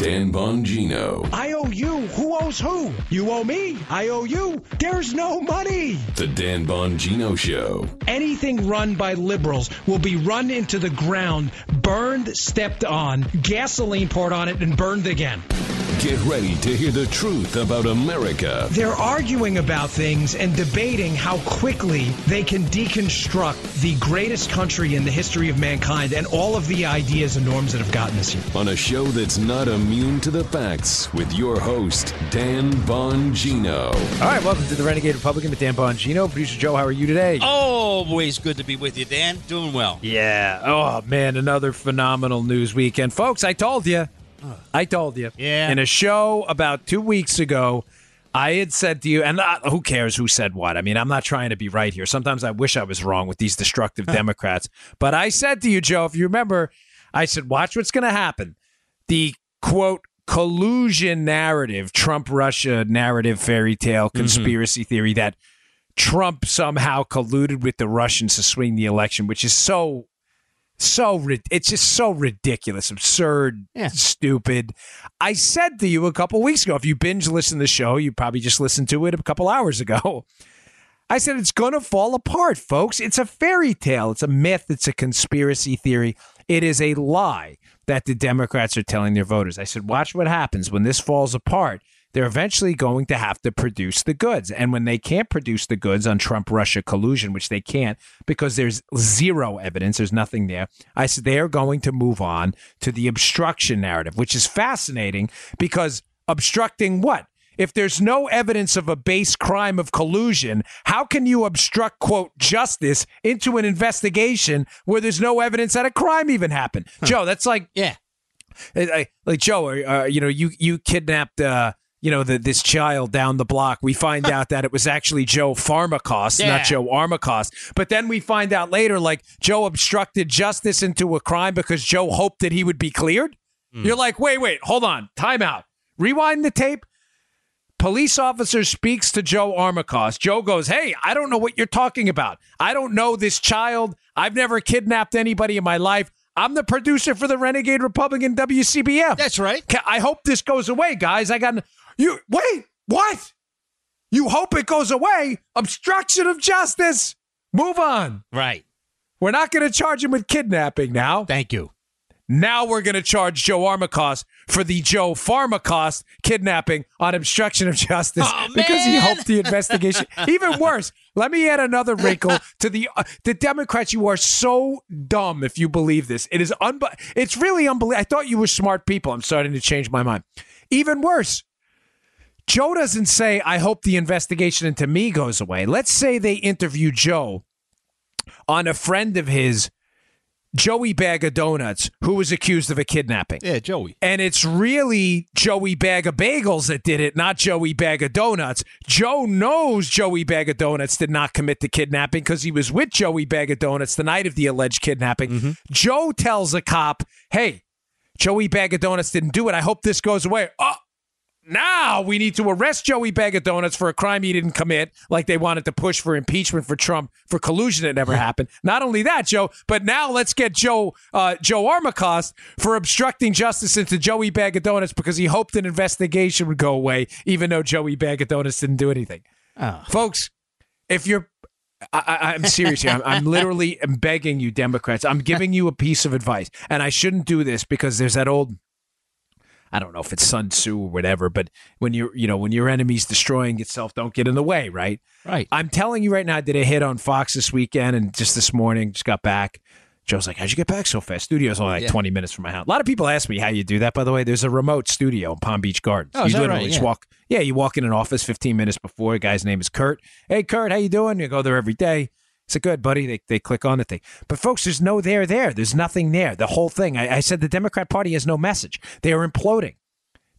Dan Bongino. I owe you. Who owes who? You owe me. I owe you. There's no money. The Dan Bongino Show. Anything run by liberals will be run into the ground, burned, stepped on, gasoline poured on it, and burned again. Get ready to hear the truth about America. They're arguing about things and debating how quickly they can deconstruct the greatest country in the history of mankind and all of the ideas and norms that have gotten us here. On a show that's not immune to the facts with your host, Dan Bongino. All right, welcome to the Renegade Republican with Dan Bongino. Producer Joe, how are you today? Always good to be with you, Dan. Doing well. Yeah. Oh, man, another phenomenal news weekend. Folks, I told you. I told you. Yeah. In a show about two weeks ago, I had said to you, and uh, who cares who said what? I mean, I'm not trying to be right here. Sometimes I wish I was wrong with these destructive Democrats. But I said to you, Joe, if you remember, I said, watch what's going to happen. The quote, collusion narrative, Trump Russia narrative, fairy tale, conspiracy theory that Trump somehow colluded with the Russians to swing the election, which is so so it's just so ridiculous, absurd, Yeah. stupid. I said to you a couple weeks ago, if you binge listen to the show, you probably just listened to it a couple hours ago. I said it's going to fall apart, folks. It's a fairy tale. It's a myth. It's a conspiracy theory. It is a lie that the Democrats are telling their voters. I said, watch what happens when this falls apart. They're eventually going to have to produce the goods. And when they can't produce the goods on Trump Russia collusion, which they can't because there's zero evidence, there's nothing there, I said they are going to move on to the obstruction narrative, which is fascinating because obstructing what? If there's no evidence of a base crime of collusion, how can you obstruct, quote, justice into an investigation where there's no evidence that a crime even happened? Joe, that's like Yeah. uh, uh, like Joe, uh, you know, you you kidnapped, uh, you know, the, this child down the block. We find out that it was actually Joe Pharmacost, Yeah. not Joe Armacost. But then we find out later, like Joe obstructed justice into a crime because Joe hoped that he would be cleared. Hmm. You're like, wait, wait, hold on, time out, rewind the tape. Police officer speaks to Joe Armacost. Joe goes, Hey, I don't know what you're talking about. I don't know this child. I've never kidnapped anybody in my life. I'm the producer for the Renegade Republican WCBM. That's right. I hope this goes away, guys. I got you. Wait, what? You hope it goes away? Obstruction of justice. Move on. Right. We're not going to charge him with kidnapping now. Thank you. Now we're going to charge Joe Armacost for the Joe Pharmacost kidnapping on obstruction of justice Oh, because he hoped the investigation. Even worse, let me add another wrinkle to the uh, the Democrats. You are so dumb if you believe this. It is unbe- It's really unbelievable. I thought you were smart people. I'm starting to change my mind. Even worse. Joe doesn't say, I hope the investigation into me goes away. Let's say they interview Joe on a friend of his, Joey Bag of Donuts, who was accused of a kidnapping. Yeah, Joey. And it's really Joey Bag of Bagels that did it, not Joey Bag of Donuts. Joe knows Joey Bag of Donuts did not commit the kidnapping because he was with Joey Bag of Donuts the night of the alleged kidnapping. Mm-hmm. Joe tells a cop, hey, Joey Bag of Donuts didn't do it. I hope this goes away. Oh, now we need to arrest Joey Bag of Donuts for a crime he didn't commit, like they wanted to push for impeachment for Trump for collusion that never happened. Not only that, Joe, but now let's get Joe uh, Joe Armacost for obstructing justice into Joey Bag of Donuts because he hoped an investigation would go away, even though Joey Bag of Donuts didn't do anything. Oh. Folks, if you're I, I, I'm serious here. I'm, I'm literally begging you, Democrats. I'm giving you a piece of advice, and I shouldn't do this because there's that old I don't know if it's Sun Tzu or whatever, but when you're, you know, when your enemy's destroying itself, don't get in the way, right? Right. I'm telling you right now, I did a hit on Fox this weekend and just this morning, just got back. Joe's like, How'd you get back so fast? Studio's only like Yeah. 20 minutes from my house. A lot of people ask me how you do that, by the way. There's a remote studio in Palm Beach Gardens. Oh, you literally right? just Yeah. walk yeah, you walk in an office 15 minutes before. The guy's name is Kurt. Hey Kurt, how you doing? You go there every day. It's a good, buddy. They, they click on the thing. But folks, there's no there there. There's nothing there. The whole thing. I, I said the Democrat Party has no message. They are imploding.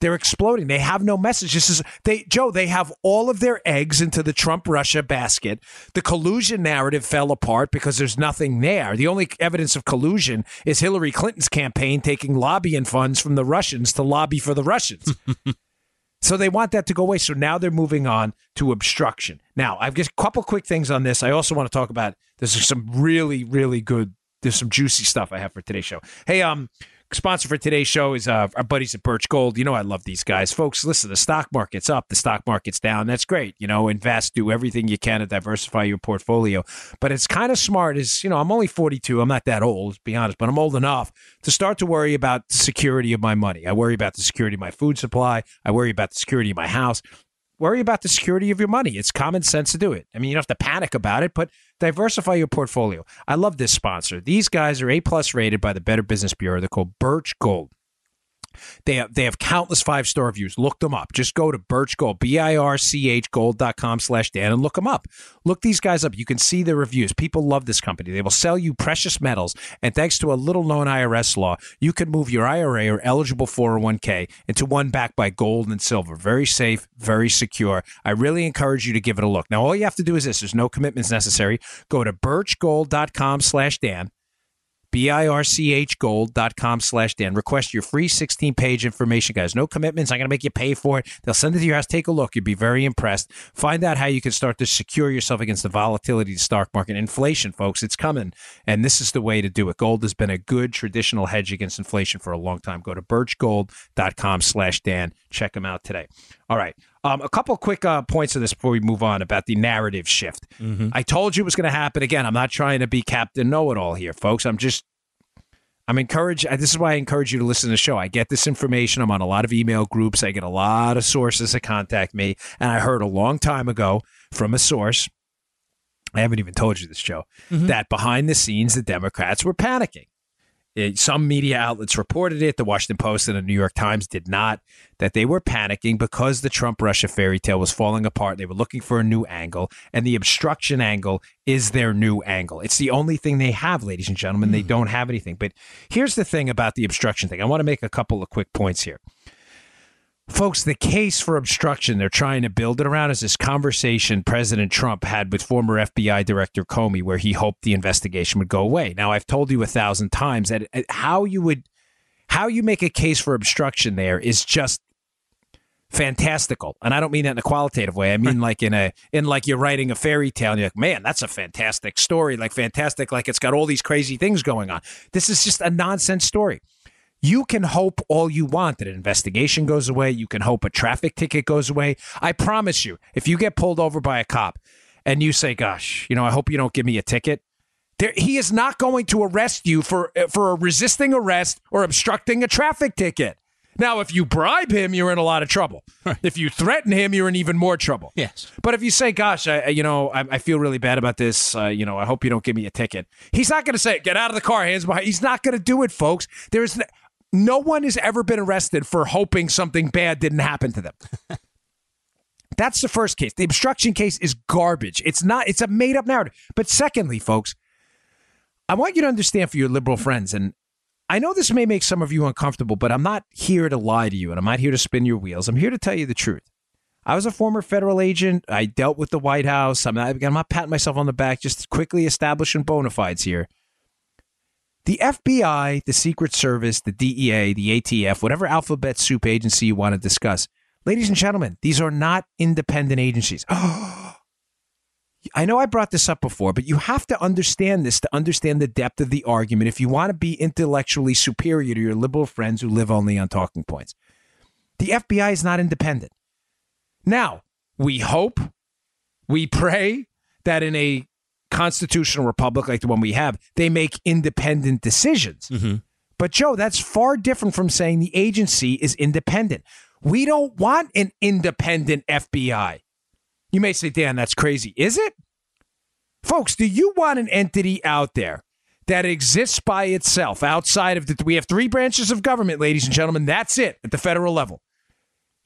They're exploding. They have no message. This is they Joe, they have all of their eggs into the Trump Russia basket. The collusion narrative fell apart because there's nothing there. The only evidence of collusion is Hillary Clinton's campaign taking lobbying funds from the Russians to lobby for the Russians. so they want that to go away. So now they're moving on to obstruction. Now, I've just a couple quick things on this. I also want to talk about there's some really, really good, there's some juicy stuff I have for today's show. Hey, um, sponsor for today's show is uh, our buddies at Birch Gold. You know, I love these guys. Folks, listen, the stock market's up, the stock market's down. That's great. You know, invest, do everything you can to diversify your portfolio. But it's kind of smart, is, you know, I'm only 42. I'm not that old, to be honest, but I'm old enough to start to worry about the security of my money. I worry about the security of my food supply. I worry about the security of my house worry about the security of your money. It's common sense to do it. I mean, you don't have to panic about it, but diversify your portfolio. I love this sponsor. These guys are A plus rated by the Better Business Bureau. They're called Birch Gold. They have they have countless five star reviews. Look them up. Just go to Birch Gold, B I R C H gold.com slash Dan and look them up. Look these guys up. You can see the reviews. People love this company. They will sell you precious metals. And thanks to a little known IRS law, you can move your IRA or eligible 401k into one backed by gold and silver. Very safe, very secure. I really encourage you to give it a look. Now, all you have to do is this there's no commitments necessary. Go to birchgold.com slash Dan. B-I-R-C-H gold.com slash Dan. Request your free 16-page information, guys. No commitments. I'm going to make you pay for it. They'll send it to your house. Take a look. You'll be very impressed. Find out how you can start to secure yourself against the volatility of the stock market. Inflation, folks, it's coming. And this is the way to do it. Gold has been a good traditional hedge against inflation for a long time. Go to birchgold.com slash Dan. Check them out today. All right. Um, a couple quick uh, points of this before we move on about the narrative shift. Mm-hmm. I told you it was going to happen again. I'm not trying to be Captain Know It All here, folks. I'm just, I'm encouraged. This is why I encourage you to listen to the show. I get this information. I'm on a lot of email groups. I get a lot of sources that contact me. And I heard a long time ago from a source. I haven't even told you this, Joe, mm-hmm. that behind the scenes, the Democrats were panicking. It, some media outlets reported it. The Washington Post and the New York Times did not. That they were panicking because the Trump Russia fairy tale was falling apart. They were looking for a new angle, and the obstruction angle is their new angle. It's the only thing they have, ladies and gentlemen. Mm. They hmm. don't have anything. But here's the thing about the obstruction thing. I want to make a couple of quick points here. Folks, the case for obstruction they're trying to build it around is this conversation President Trump had with former FBI Director Comey, where he hoped the investigation would go away. Now, I've told you a thousand times that uh, how you would, how you make a case for obstruction there is just fantastical. And I don't mean that in a qualitative way. I mean like in a in like you're writing a fairy tale and you're like, man, that's a fantastic story. Like fantastic, like it's got all these crazy things going on. This is just a nonsense story. You can hope all you want that an investigation goes away. You can hope a traffic ticket goes away. I promise you, if you get pulled over by a cop and you say, "Gosh, you know, I hope you don't give me a ticket," there, he is not going to arrest you for for a resisting arrest or obstructing a traffic ticket. Now, if you bribe him, you're in a lot of trouble. Right. If you threaten him, you're in even more trouble. Yes. But if you say, "Gosh, I, you know, I, I feel really bad about this. Uh, you know, I hope you don't give me a ticket," he's not going to say, "Get out of the car, hands behind." He's not going to do it, folks. There's no one has ever been arrested for hoping something bad didn't happen to them. That's the first case. The obstruction case is garbage. It's not, it's a made up narrative. But secondly, folks, I want you to understand for your liberal friends, and I know this may make some of you uncomfortable, but I'm not here to lie to you and I'm not here to spin your wheels. I'm here to tell you the truth. I was a former federal agent. I dealt with the White House. I'm not, I'm not patting myself on the back, just quickly establishing bona fides here. The FBI, the Secret Service, the DEA, the ATF, whatever alphabet soup agency you want to discuss, ladies and gentlemen, these are not independent agencies. I know I brought this up before, but you have to understand this to understand the depth of the argument if you want to be intellectually superior to your liberal friends who live only on talking points. The FBI is not independent. Now, we hope, we pray that in a constitutional republic like the one we have, they make independent decisions. Mm-hmm. But Joe, that's far different from saying the agency is independent. We don't want an independent FBI. You may say, Dan, that's crazy. Is it? Folks, do you want an entity out there that exists by itself outside of the. We have three branches of government, ladies and gentlemen. That's it at the federal level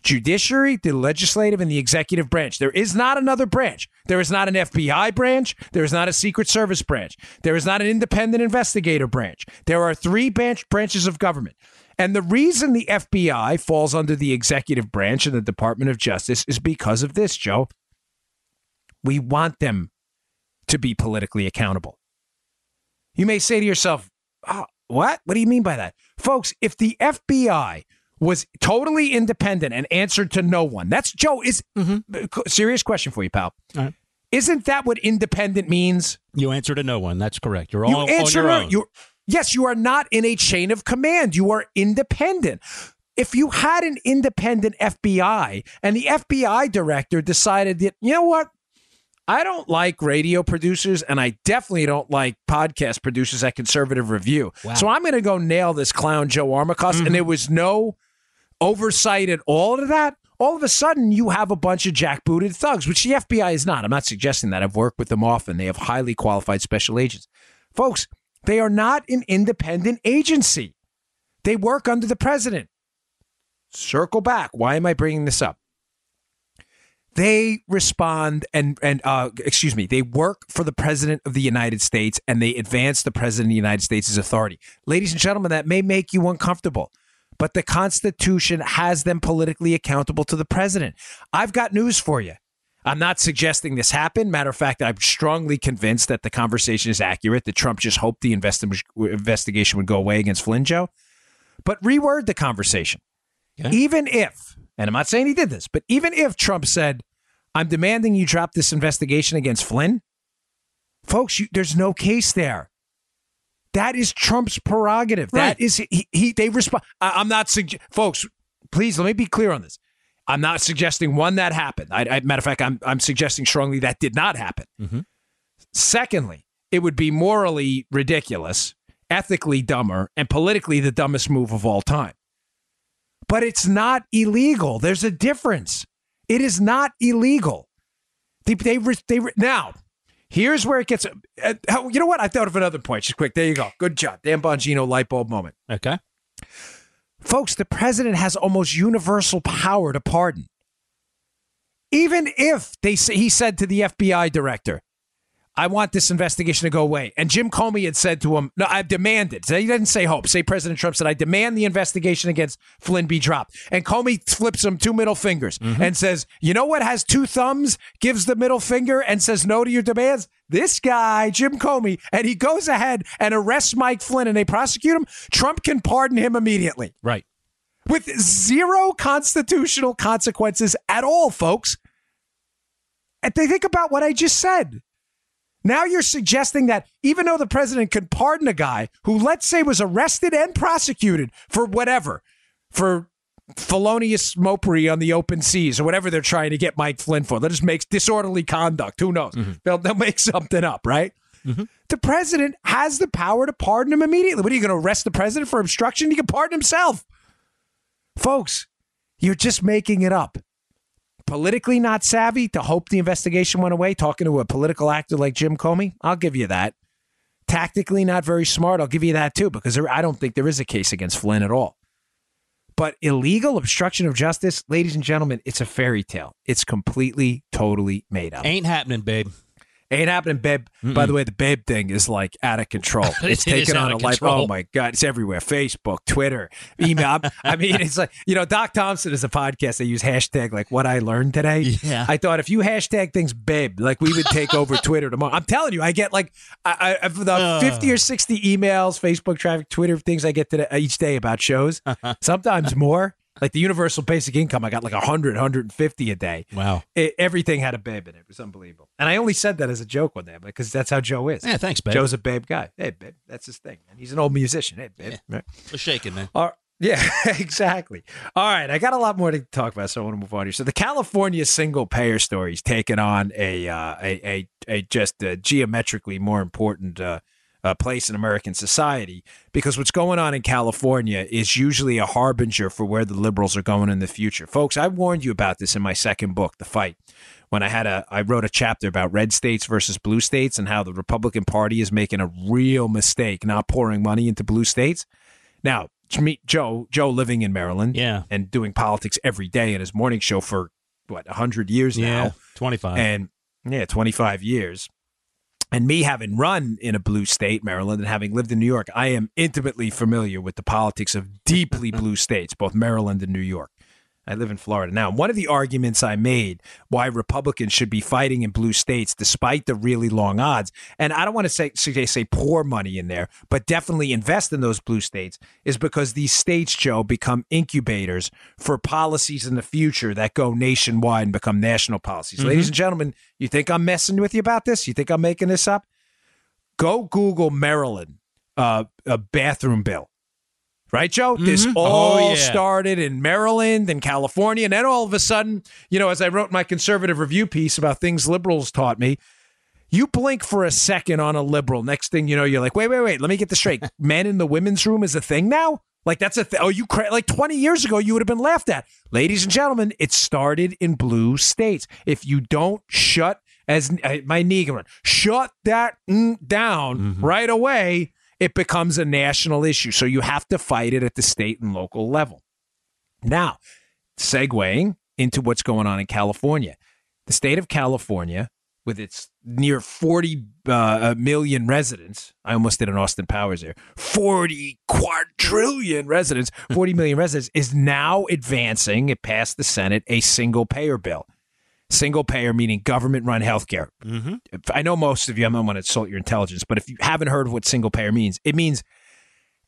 judiciary, the legislative, and the executive branch. There is not another branch. There is not an FBI branch. There is not a Secret Service branch. There is not an independent investigator branch. There are three branch branches of government. And the reason the FBI falls under the executive branch and the Department of Justice is because of this, Joe. We want them to be politically accountable. You may say to yourself, oh, what? What do you mean by that? Folks, if the FBI was totally independent and answered to no one. That's Joe. Is mm-hmm. serious question for you, pal. Isn't that what independent means? You answer to no one. That's correct. You're all you answer on your own. You're, Yes, you are not in a chain of command. You are independent. If you had an independent FBI and the FBI director decided that, you know what? I don't like radio producers and I definitely don't like podcast producers at Conservative Review. Wow. So I'm going to go nail this clown Joe Armacost. And there was no oversight at all of that. All of a sudden, you have a bunch of jackbooted thugs, which the FBI is not. I'm not suggesting that. I've worked with them often. They have highly qualified special agents. Folks, they are not an independent agency. They work under the president. Circle back. Why am I bringing this up? They respond and and uh, excuse me. They work for the president of the United States and they advance the president of the United States' authority. Ladies and gentlemen, that may make you uncomfortable, but the Constitution has them politically accountable to the president. I've got news for you. I'm not suggesting this happened. Matter of fact, I'm strongly convinced that the conversation is accurate. That Trump just hoped the investi- investigation would go away against Flynn Joe. But reword the conversation. Even if, and I'm not saying he did this, but even if Trump said, I'm demanding you drop this investigation against Flynn, folks, you, there's no case there. That is Trump's prerogative. That Right. is he. he they respond. I'm not sugge- folks. Please let me be clear on this. I'm not suggesting one that happened. I, I, matter of fact, I'm I'm suggesting strongly that did not happen. Mm-hmm. Secondly, it would be morally ridiculous, ethically dumber, and politically the dumbest move of all time. But it's not illegal. There's a difference. It is not illegal. They they they now. Here's where it gets. Uh, how- you know what? I thought of another point. Just quick. There you go. Good job, Dan Bongino. Light bulb moment. Okay. Folks, the president has almost universal power to pardon. Even if they say, he said to the FBI director, I want this investigation to go away. And Jim Comey had said to him, No, I've demanded. So he didn't say hope. Say President Trump said, I demand the investigation against Flynn be dropped. And Comey flips him two middle fingers mm-hmm. and says, You know what has two thumbs, gives the middle finger, and says no to your demands? This guy, Jim Comey, and he goes ahead and arrests Mike Flynn and they prosecute him. Trump can pardon him immediately Right. with zero constitutional consequences at all, folks. And they think about what I just said. Now you're suggesting that even though the president could pardon a guy who, let's say, was arrested and prosecuted for whatever, for felonious mopery on the open seas or whatever they're trying to get Mike Flynn for, that just makes disorderly conduct. Who knows? Mm-hmm. They'll, they'll make something up, right? Mm-hmm. The president has the power to pardon him immediately. What are you going to arrest the president for obstruction? He can pardon himself. Folks, you're just making it up. Politically not savvy to hope the investigation went away, talking to a political actor like Jim Comey, I'll give you that. Tactically not very smart, I'll give you that too, because there, I don't think there is a case against Flynn at all. But illegal obstruction of justice, ladies and gentlemen, it's a fairy tale. It's completely, totally made up. Ain't happening, babe. Ain't happening, babe. By the way, the babe thing is like out of control. It's It taken on a life. Oh my god, it's everywhere. Facebook, Twitter, email. I'm- I mean, it's like you know, Doc Thompson is a podcast. They use hashtag like what I learned today. Yeah. I thought if you hashtag things, babe, like we would take over Twitter tomorrow. I'm telling you, I get like I, I for the fifty or sixty emails, Facebook traffic, Twitter things I get today, each day about shows. Sometimes more. Like the universal basic income, I got like 100, 150 a day Wow. it, everything had a babe in it. It was unbelievable. And I only said that as a joke one day because that's how Joe is. Yeah, thanks, babe. Joe's a babe guy. Hey, babe, that's his thing. And he's an old musician. Hey, babe. Right. We're shaking, man. All- yeah, exactly. All right, I got a lot more to talk about, so I want to move on here. So the California single payer story is taking on a uh, a, a a just a geometrically more important uh, uh, place in American society because what's going on in California is usually a harbinger for where the liberals are going in the future. Folks, I warned you about this in my second book, The Fight when I had a I wrote a chapter about red states versus blue states and how the Republican Party is making a real mistake not pouring money into blue states. Now, to me, Joe, Joe living in Maryland, Yeah. and doing politics every day in his morning show for what hundred years Yeah. now, 25. and yeah, twenty five years. And me having run in a blue state, Maryland, and having lived in New York, I am intimately familiar with the politics of deeply blue states, both Maryland and New York. I live in Florida now. One of the arguments I made why Republicans should be fighting in blue states despite the really long odds, and I don't want to say say, say pour money in there, but definitely invest in those blue states, is because these states, Joe, become incubators for policies in the future that go nationwide and become national policies. Ladies and gentlemen, you think I'm messing with you about this? You think I'm making this up? Go Google Maryland uh, a bathroom bill. Right, Joe? This Mhm. all Oh, yeah. started in Maryland and California. And then all of a sudden, you know, as I wrote my conservative review piece about things liberals taught me, you blink for a second on a liberal. Next thing you know, you're like, wait, wait, wait. Let me get this straight. Men in the women's room is a thing now? Like, that's a thing. Oh, you cra- like 20 years ago, you would have been laughed at. Ladies and gentlemen, it started in blue states. If you don't shut, as uh, my run, shut that mm, down right away, it becomes a national issue. So you have to fight it at the state and local level. Now, segueing into what's going on in California. The state of California, with its near 40 uh, million residents, I almost did an Austin Powers there, 40 quadrillion residents, 40 million residents, is now advancing, it passed the Senate, a single payer bill. Single payer meaning government run healthcare. Mhm. I know most of you, I'm not want to insult your intelligence, but if you haven't heard of what single payer means, it means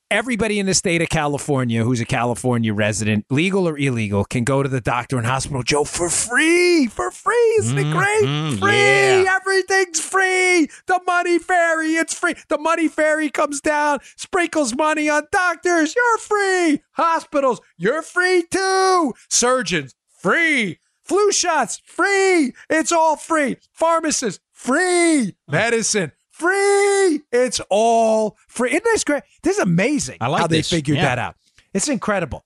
everybody in the state of California who's a California resident, legal or illegal, can go to the doctor and hospital, Joe, for free. For free. Isn't it great? Mhm, free. yeah. Everything's free. The money fairy, it's free. The money fairy comes down, sprinkles money on doctors. You're free. Hospitals, you're free too. Surgeons, free. Flu shots, free. It's all free. Pharmacists, free. Medicine, free. It's all free. Isn't this great? This is amazing I like how they figured Yeah. that out. It's incredible.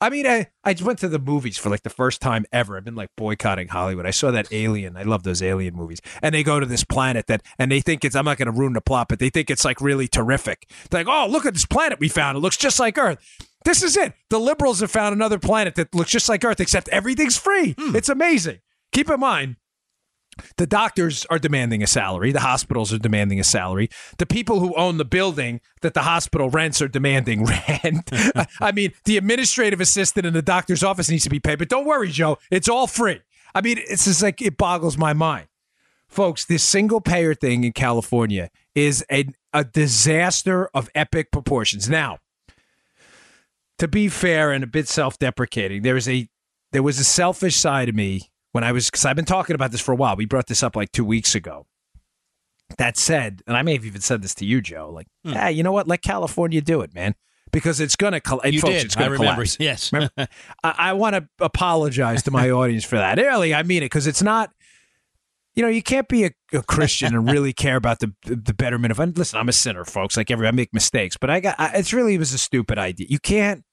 I mean, I, I went to the movies for like the first time ever. I've been like boycotting Hollywood. I saw that Alien. I love those Alien movies. And they go to this planet that, and they think it's, I'm not going to ruin the plot, but they think it's like really terrific. They're like, oh, look at this planet we found. It looks just like Earth. This is it. The liberals have found another planet that looks just like Earth, except everything's free. Hmm. It's amazing. Keep in mind, the doctors are demanding a salary. The hospitals are demanding a salary. The people who own the building that the hospital rents are demanding rent. I mean, the administrative assistant in the doctor's office needs to be paid. But don't worry, Joe. It's all free. I mean, it's just like it boggles my mind. Folks, this single payer thing in California is a, a disaster of epic proportions. Now, to be fair and a bit self-deprecating, there is a there was a selfish side of me when I was because I've been talking about this for a while. We brought this up like two weeks ago. That said, and I may have even said this to you, Joe. Like, hmm. yeah, you know what? Let California do it, man, because it's gonna collapse. You folks, did. It's I gonna remember. collapse. Yes. Remember? I, I want to apologize to my audience for that. Really, I mean it because it's not. You know, you can't be a, a Christian and really care about the the betterment of. And listen, I'm a sinner, folks. Like every, I make mistakes, but I got. I, it's really it was a stupid idea. You can't.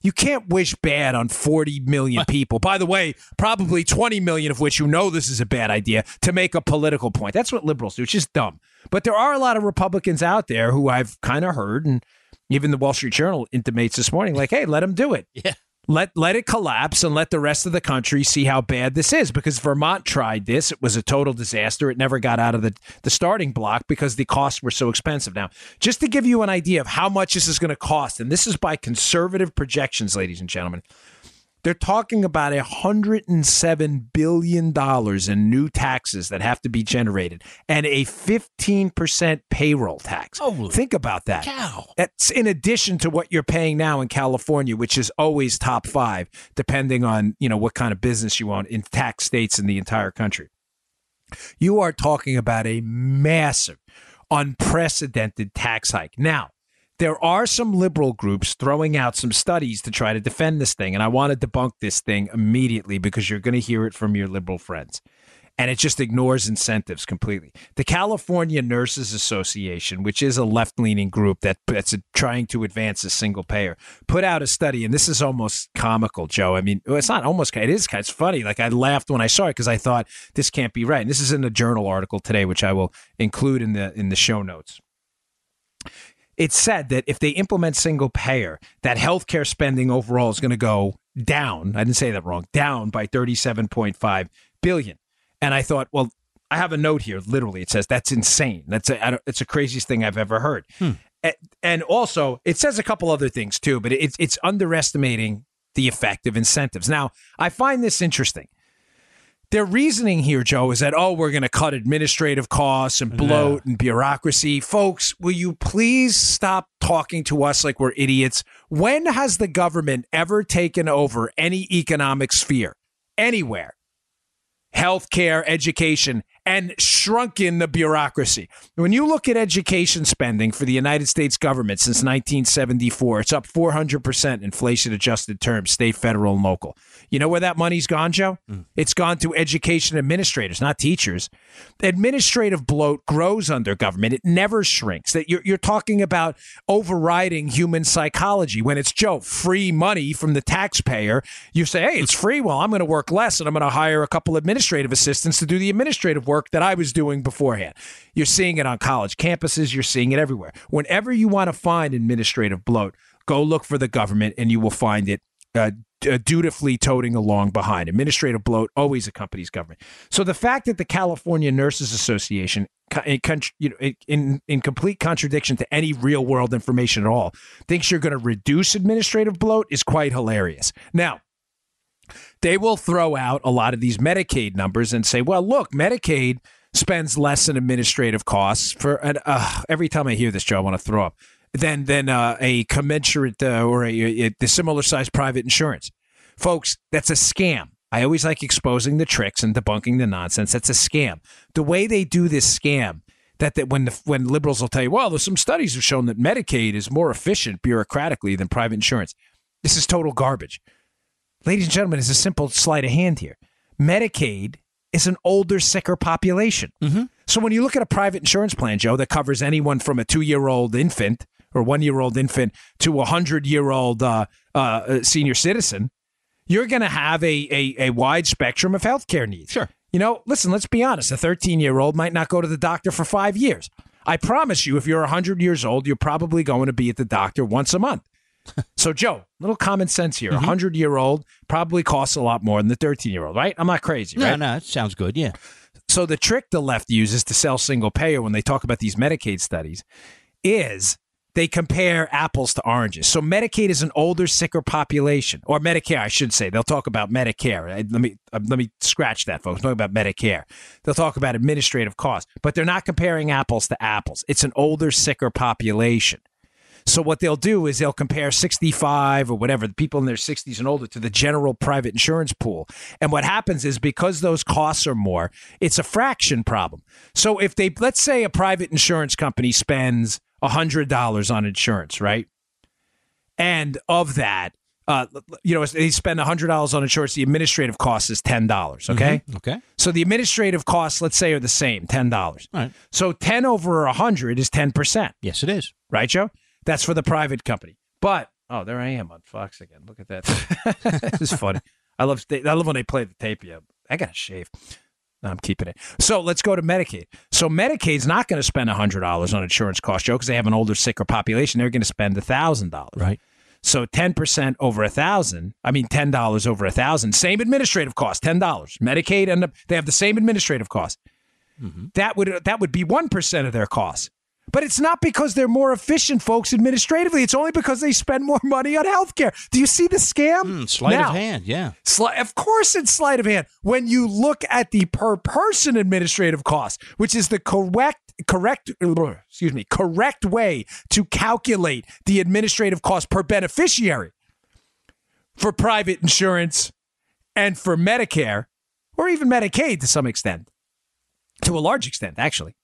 You can't wish bad on 40 million people. By the way, probably 20 million of which you know this is a bad idea to make a political point. That's what liberals do. It's just dumb. But there are a lot of Republicans out there who I've kind of heard, and even the Wall Street Journal intimates this morning, like, hey, let them do it. Yeah. Let let it collapse and let the rest of the country see how bad this is. Because Vermont tried this. It was a total disaster. It never got out of the, the starting block because the costs were so expensive. Now, just to give you an idea of how much this is going to cost, and this is by conservative projections, ladies and gentlemen, they're talking about a hundred and seven billion dollars in new taxes that have to be generated and a fifteen percent payroll tax. Holy Think about that. cow. That's in addition to what you're paying now in California, which is always top five, depending on you know what kind of business you own in tax states in the entire country. You are talking about a massive, unprecedented tax hike. Now, there are some liberal groups throwing out some studies to try to defend this thing, and I want to debunk this thing immediately because you're going to hear it from your liberal friends and it just ignores incentives completely. The California Nurses Association, which is a left-leaning group that that's trying to advance a single payer, put out a study, and this is almost comical, Joe. I mean, it's not almost. It is. It's funny. Like I laughed when I saw it because I thought this can't be right. And this is in a journal article today, which I will include in the in the show notes. It said that if they implement single payer, that healthcare spending overall is going to go down. I didn't say that wrong. Down by thirty-seven point five billion. And I thought, well, I have a note here. Literally, it says that's insane. That's a, I don't- it's the craziest thing I've ever heard. Hmm. A- And also, it says a couple other things too, but it's it's underestimating the effect of incentives. Now, I find this interesting. Their reasoning here, Joe, is that oh, we're going to cut administrative costs and bloat and bureaucracy. Folks, will you please stop talking to us like we're idiots? When has the government ever taken over any economic sphere anywhere? healthcare, education, and shrunken the bureaucracy. When you look at education spending for the United States government since 1974, it's up 400% inflation adjusted terms, state, federal, and local. You know where that money's gone, Joe? Mm. It's gone to education administrators, not teachers. Administrative bloat grows under government. It never shrinks. That you're, you're talking about overriding human psychology. When it's Joe, free money from the taxpayer, you say, hey, it's free. Well, I'm going to work less and I'm going to hire a couple administrative assistants to do the administrative work that I was doing beforehand. You're seeing it on college campuses, you're seeing it everywhere. Whenever you want to find administrative bloat, go look for the government and you will find it uh, uh, dutifully toting along behind. Administrative bloat always accompanies government. So the fact that the California Nurses Association, in, in, in complete contradiction to any real world information at all, thinks you're going to reduce administrative bloat is quite hilarious. Now, they will throw out a lot of these Medicaid numbers and say, well, look, Medicaid spends less in administrative costs for uh, every time I hear this, Joe, I want to throw up than than uh, a commensurate uh, or a, a, a similar sized private insurance. Folks, that's a scam. I always like exposing the tricks and debunking the nonsense. That's a scam. The way they do this scam, that, that when the, when liberals will tell you, well, there's some studies have shown that Medicaid is more efficient bureaucratically than private insurance. This is total garbage. Ladies and gentlemen, it's a simple sleight of hand here. Medicaid is an older, sicker population. Mm-hmm. So when you look at a private insurance plan, Joe, that covers anyone from a two year old infant or one year old infant to a hundred year old uh, uh, senior citizen, you're going to have a, a, a wide spectrum of healthcare needs. Sure. You know, listen, let's be honest. A 13 year old might not go to the doctor for five years. I promise you, if you're 100 years old, you're probably going to be at the doctor once a month. So, Joe, little common sense here. A mm-hmm. 100 year old probably costs a lot more than the 13 year old, right? I'm not crazy, no, right? No, it sounds good. Yeah. So, the trick the left uses to sell single payer when they talk about these Medicaid studies is they compare apples to oranges. So Medicaid is an older, sicker population, or Medicare, I should say. They'll talk about Medicare. Let me uh, let me scratch that, folks. Talk about Medicare. They'll talk about administrative costs, but they're not comparing apples to apples. It's an older, sicker population. So what they'll do is they'll compare 65 or whatever, the people in their 60s and older to the general private insurance pool. And what happens is because those costs are more, it's a fraction problem. So if they let's say a private insurance company spends $100 on insurance, right? And of that, uh, you know, they spend $100 on insurance. The administrative cost is $10. Okay. Mm-hmm. Okay. So the administrative costs, let's say, are the same $10. All right. So 10 over 100 is 10%. Yes, it is. Right, Joe? That's for the private company. But, oh, there I am on Fox again. Look at that. this is funny. I love, I love when they play the tape. Yeah. I got to shave. No, I'm keeping it. So let's go to Medicaid. So Medicaid's not going to spend $100 on insurance costs, Joe, because they have an older, sicker population. They're going to spend $1,000. Right. So 10% over a 1000 I mean $10 over a 1000 same administrative cost, $10. Medicaid, and they have the same administrative cost. Mm-hmm. That would that would be 1% of their costs. But it's not because they're more efficient, folks, administratively. It's only because they spend more money on healthcare. Do you see the scam? Mm, sleight now, of hand, yeah. Sli- of course, it's sleight of hand. When you look at the per person administrative cost, which is the correct correct excuse me correct way to calculate the administrative cost per beneficiary for private insurance and for Medicare or even Medicaid to some extent to a large extent actually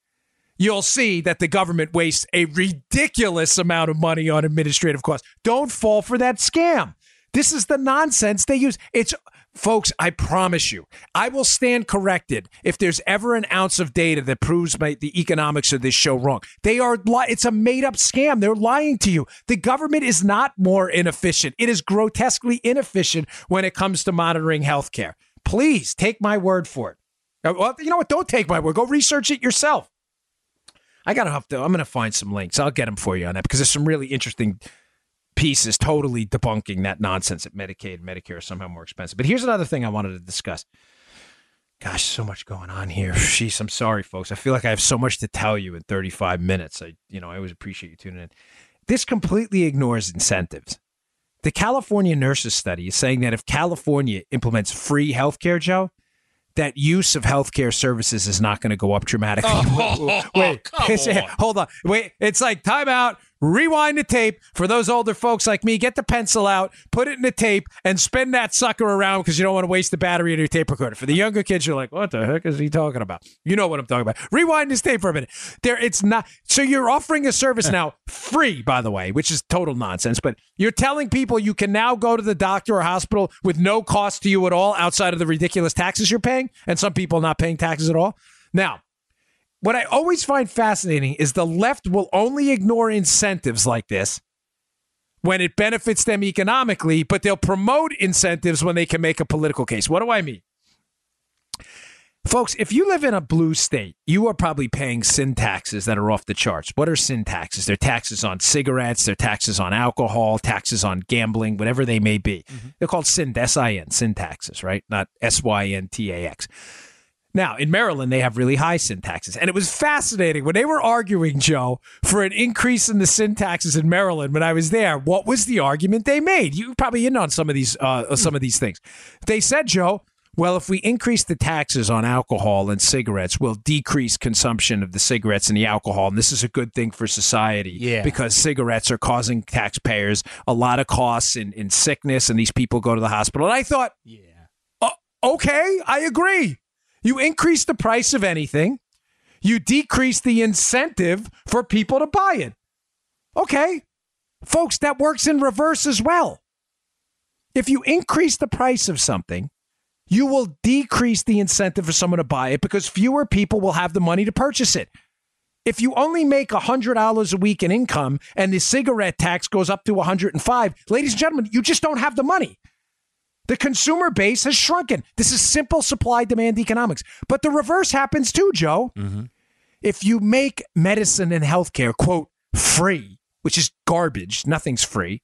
you'll see that the government wastes a ridiculous amount of money on administrative costs. Don't fall for that scam. This is the nonsense they use. It's folks, I promise you, I will stand corrected if there's ever an ounce of data that proves my, the economics of this show wrong. They are it's a made up scam. They're lying to you. The government is not more inefficient. It is grotesquely inefficient when it comes to monitoring healthcare. Please take my word for it. Well, you know what? Don't take my word. Go research it yourself. I gotta have to. I'm gonna find some links. I'll get them for you on that because there's some really interesting pieces totally debunking that nonsense that Medicaid and Medicare are somehow more expensive. But here's another thing I wanted to discuss. Gosh, so much going on here. Sheesh, I'm sorry, folks. I feel like I have so much to tell you in 35 minutes. I, you know, I always appreciate you tuning in. This completely ignores incentives. The California nurses study is saying that if California implements free healthcare, Joe, that use of healthcare services is not going to go up dramatically. Oh, wait, wait hold on. Wait, it's like time out. Rewind the tape for those older folks like me. Get the pencil out, put it in the tape, and spin that sucker around because you don't want to waste the battery in your tape recorder. For the younger kids, you're like, what the heck is he talking about? You know what I'm talking about. Rewind this tape for a minute. There, it's not. So you're offering a service now, free, by the way, which is total nonsense. But you're telling people you can now go to the doctor or hospital with no cost to you at all outside of the ridiculous taxes you're paying, and some people not paying taxes at all. Now, what I always find fascinating is the left will only ignore incentives like this when it benefits them economically, but they'll promote incentives when they can make a political case. What do I mean? Folks, if you live in a blue state, you are probably paying sin taxes that are off the charts. What are sin taxes? They're taxes on cigarettes, they're taxes on alcohol, taxes on gambling, whatever they may be. Mm-hmm. They're called sin, S I N, sin taxes, right? Not S Y N T A X. Now, in Maryland, they have really high sin taxes. And it was fascinating when they were arguing, Joe, for an increase in the sin taxes in Maryland when I was there. What was the argument they made? You probably in on some of these uh, some of these things. They said, Joe, well, if we increase the taxes on alcohol and cigarettes, we'll decrease consumption of the cigarettes and the alcohol. And this is a good thing for society yeah. because cigarettes are causing taxpayers a lot of costs in, in sickness, and these people go to the hospital. And I thought, yeah. Uh, okay, I agree. You increase the price of anything, you decrease the incentive for people to buy it. Okay. Folks, that works in reverse as well. If you increase the price of something, you will decrease the incentive for someone to buy it because fewer people will have the money to purchase it. If you only make $100 a week in income and the cigarette tax goes up to 105, ladies and gentlemen, you just don't have the money. The consumer base has shrunken. This is simple supply demand economics. But the reverse happens too, Joe. Mm-hmm. If you make medicine and healthcare, quote, free, which is garbage, nothing's free,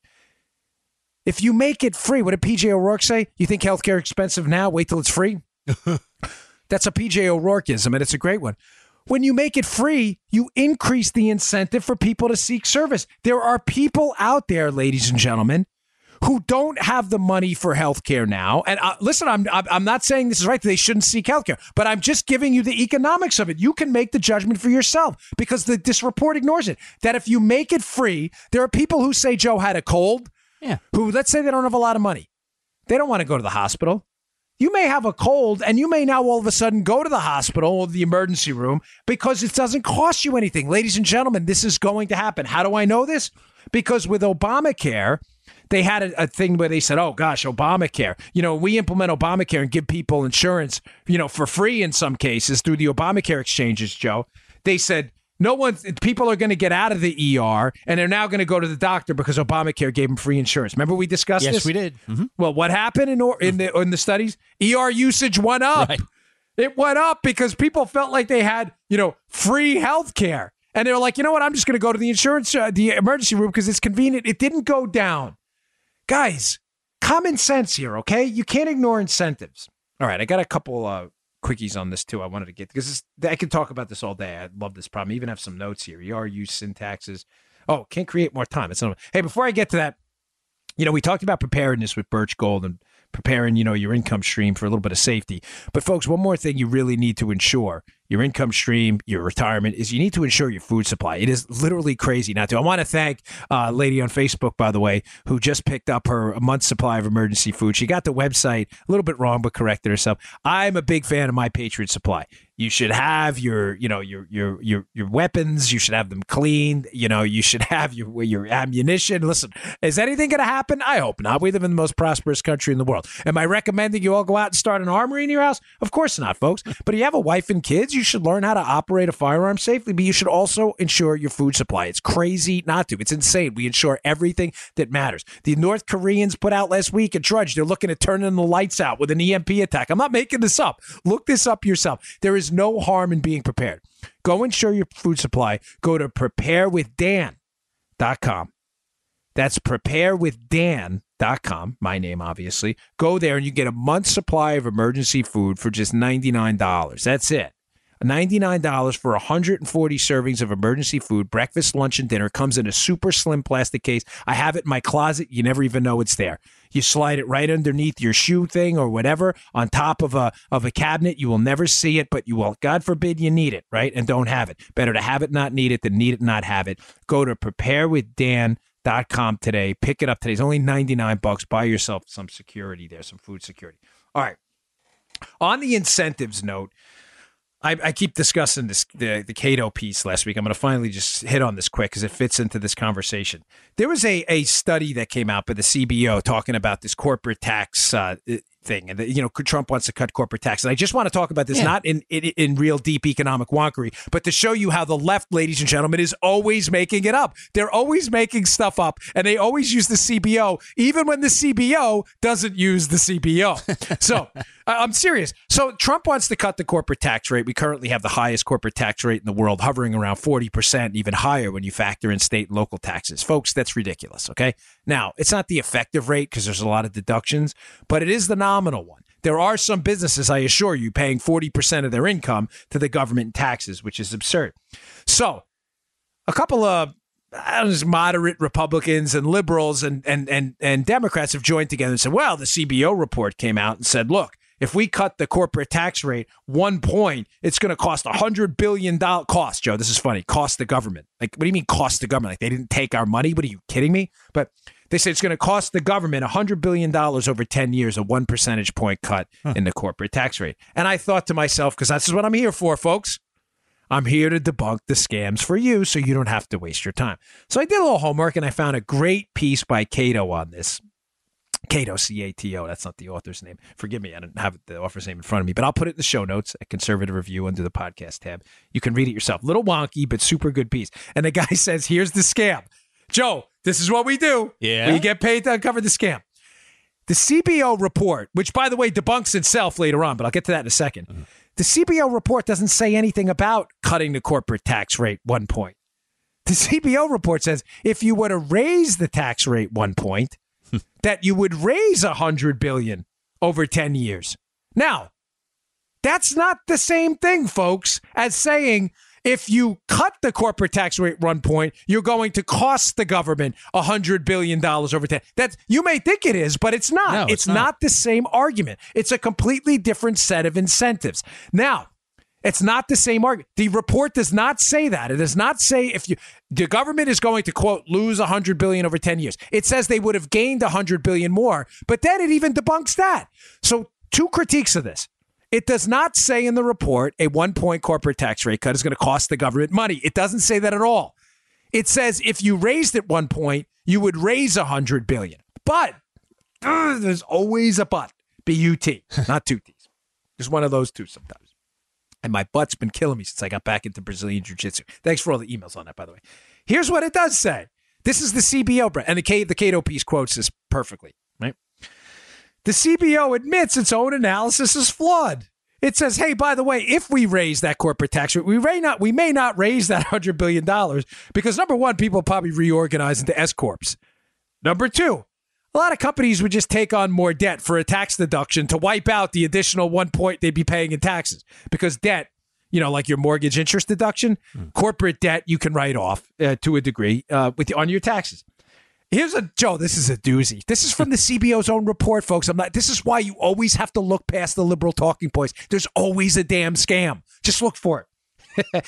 if you make it free, what did PJ O'Rourke say? You think healthcare expensive now? Wait till it's free. That's a PJ O'Rourkeism, and it's a great one. When you make it free, you increase the incentive for people to seek service. There are people out there, ladies and gentlemen, who don't have the money for health care now. And uh, listen, I'm, I'm not saying this is right. They shouldn't seek health care, but I'm just giving you the economics of it. You can make the judgment for yourself because the, this report ignores it. That if you make it free, there are people who say Joe had a cold yeah. who, let's say they don't have a lot of money. They don't want to go to the hospital. You may have a cold and you may now all of a sudden go to the hospital or the emergency room because it doesn't cost you anything. Ladies and gentlemen, this is going to happen. How do I know this? Because with Obamacare, they had a, a, thing where they said, "Oh gosh, Obamacare. You know, we implement Obamacare and give people insurance, you know, for free in some cases through the Obamacare exchanges." Joe, they said no one, people are going to get out of the ER and they're now going to go to the doctor because Obamacare gave them free insurance. Remember we discussed yes, this? Yes, we did. Mm-hmm. Well, what happened in in the in the studies? ER usage went up. Right. It went up because people felt like they had, you know, free health care. And they were like, you know what? I'm just going to go to the insurance, uh, the emergency room because it's convenient. It didn't go down. Guys, common sense here, okay? You can't ignore incentives. All right, I got a couple uh, quickies on this too. I wanted to get because I could talk about this all day. I love this problem. I even have some notes here. ERU syntaxes. Oh, can't create more time. It's not. Hey, before I get to that, you know, we talked about preparedness with Birch Gold and preparing, you know, your income stream for a little bit of safety. But folks, one more thing you really need to ensure your income stream, your retirement, is you need to ensure your food supply. It is literally crazy not to. I want to thank a lady on Facebook, by the way, who just picked up her month's supply of emergency food. She got the website a little bit wrong, but corrected herself. I'm a big fan of My Patriot Supply. You should have your, you know, your your your your weapons. You should have them cleaned. You know, you should have your your ammunition. Listen, is anything going to happen? I hope not. We live in the most prosperous country in the world. Am I recommending you all go out and start an armory in your house? Of course not, folks. But if you have a wife and kids. You should learn how to operate a firearm safely. But you should also ensure your food supply. It's crazy not to. It's insane. We ensure everything that matters. The North Koreans put out last week a Drudge. They're looking at turning the lights out with an EMP attack. I'm not making this up. Look this up yourself. There is no harm in being prepared. Go ensure your food supply. Go to preparewithdan.com. That's preparewithdan.com, my name, obviously. Go there and you get a month's supply of emergency food for just $99. That's it. $99 for 140 servings of emergency food, breakfast, lunch, and dinner. Comes in a super slim plastic case. I have it in my closet. You never even know it's there. You slide it right underneath your shoe thing or whatever on top of a of a cabinet. You will never see it, but you will. God forbid you need it, right? And don't have it. Better to have it, not need it, than need it, not have it. Go to preparewithdan.com today. Pick it up today. It's only 99 bucks. Buy yourself some security there, some food security. All right. On the incentives note, I, I, keep discussing this the, the Cato piece last week. I'm going to finally just hit on this quick because it fits into this conversation. There was a, a study that came out by the CBO talking about this corporate tax uh, thing, and the, you know Trump wants to cut corporate tax. And I just want to talk about this yeah. not in, in, in real deep economic wonkery, but to show you how the left, ladies and gentlemen, is always making it up. They're always making stuff up, and they always use the CBO, even when the CBO doesn't use the CBO. so I'm serious. So Trump wants to cut the corporate tax rate. We currently have the highest corporate tax rate in the world, hovering around 40%, even higher when you factor in state and local taxes. Folks, that's ridiculous. Okay. Now, it's not the effective rate because there's a lot of deductions, but it is the nominal one. There are some businesses, I assure you, paying 40% of their income to the government in taxes, which is absurd. So, a couple of moderate Republicans and liberals and, and, and, and Democrats have joined together and said, well, the CBO report came out and said, look, if we cut the corporate tax rate one point, it's going to cost a hundred billion dollar cost. Joe, this is funny. Cost the government. Like, what do you mean cost the government? Like they didn't take our money? What are you kidding me? But they say it's going to cost the government a hundred billion dollars over ten years, a one percentage point cut huh. in the corporate tax rate. And I thought to myself, because that's what I'm here for, folks. I'm here to debunk the scams for you so you don't have to waste your time. So I did a little homework and I found a great piece by Cato on this. Cato, C A T O. That's not the author's name. Forgive me, I don't have the author's name in front of me, but I'll put it in the show notes at Conservative Review under the podcast tab. You can read it yourself. Little wonky, but super good piece. And the guy says, here's the scam. Joe, this is what we do. Yeah. We get paid to uncover the scam. The CBO report, which by the way debunks itself later on, but I'll get to that in a 2nd mm-hmm. The CBO report doesn't say anything about cutting the corporate tax rate one point. The CBO report says if you were to raise the tax rate one point, that you would raise a hundred billion over 10 years. Now, that's not the same thing, folks, as saying if you cut the corporate tax rate one point, you're going to cost the government a hundred billion dollars over 10. That you may think it is, but it's not. No, it's, it's not. not the same argument. It's a completely different set of incentives. Now, it's not the same argument. The report does not say that. It does not say if you the government is going to quote lose 100 billion over 10 years. It says they would have gained 100 billion more, but then it even debunks that. So, two critiques of this. It does not say in the report a one point corporate tax rate cut is going to cost the government money. It doesn't say that at all. It says if you raised it one point, you would raise 100 billion. But uh, there's always a but. B U T, not two T's. Just one of those two sometimes and my butt's been killing me since I got back into Brazilian Jiu Jitsu. Thanks for all the emails on that, by the way. Here's what it does say this is the CBO and the, K, the Cato piece quotes this perfectly, right? The CBO admits its own analysis is flawed. It says, "Hey, by the way, if we raise that corporate tax rate, we may not we may not raise that hundred billion dollars because number one, people probably reorganize into S corps. Number two, a lot of companies would just take on more debt for a tax deduction to wipe out the additional one point they'd be paying in taxes. Because debt you know like your mortgage interest deduction mm. corporate debt you can write off uh, to a degree uh, with on your taxes. Here's a joe this is a doozy. This is from the cbo's own report folks. I'm not this is why you always have to look past the liberal talking points. There's always a damn scam. Just look for it.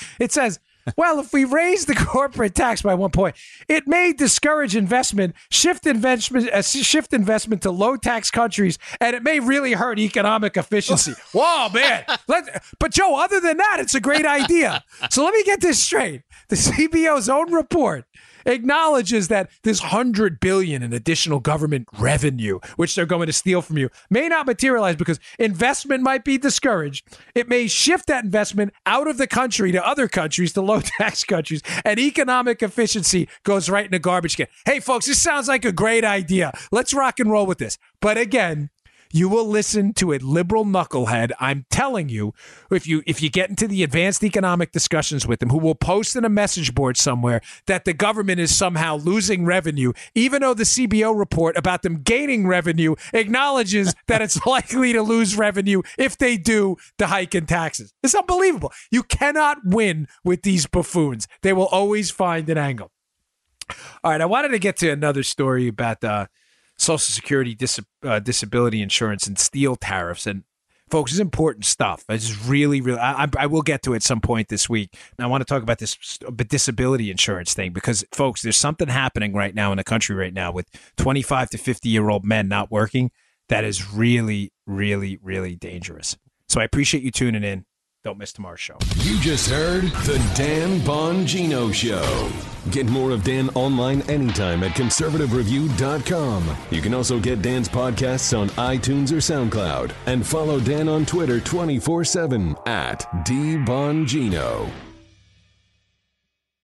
It says well, if we raise the corporate tax by one point, it may discourage investment, shift investment, uh, shift investment to low tax countries, and it may really hurt economic efficiency. Whoa, man! Let, but Joe, other than that, it's a great idea. So let me get this straight: the CBO's own report acknowledges that this 100 billion in additional government revenue which they're going to steal from you may not materialize because investment might be discouraged. It may shift that investment out of the country to other countries to low tax countries and economic efficiency goes right in the garbage can. Hey folks this sounds like a great idea. Let's rock and roll with this. But again you will listen to a liberal knucklehead. I'm telling you, if you if you get into the advanced economic discussions with them, who will post in a message board somewhere that the government is somehow losing revenue, even though the CBO report about them gaining revenue acknowledges that it's likely to lose revenue if they do the hike in taxes. It's unbelievable. You cannot win with these buffoons. They will always find an angle. All right, I wanted to get to another story about uh, Social Security dis- uh, disability insurance and steel tariffs. And folks, it's important stuff. It's really, really. I, I, will get to it at some point this week. And I want to talk about this disability insurance thing because, folks, there's something happening right now in the country right now with 25 to 50 year old men not working that is really, really, really dangerous. So I appreciate you tuning in. Don't miss tomorrow's show. You just heard the Dan Bongino Show. Get more of Dan online anytime at conservativereview.com. You can also get Dan's podcasts on iTunes or SoundCloud. And follow Dan on Twitter 24 7 at DBongino.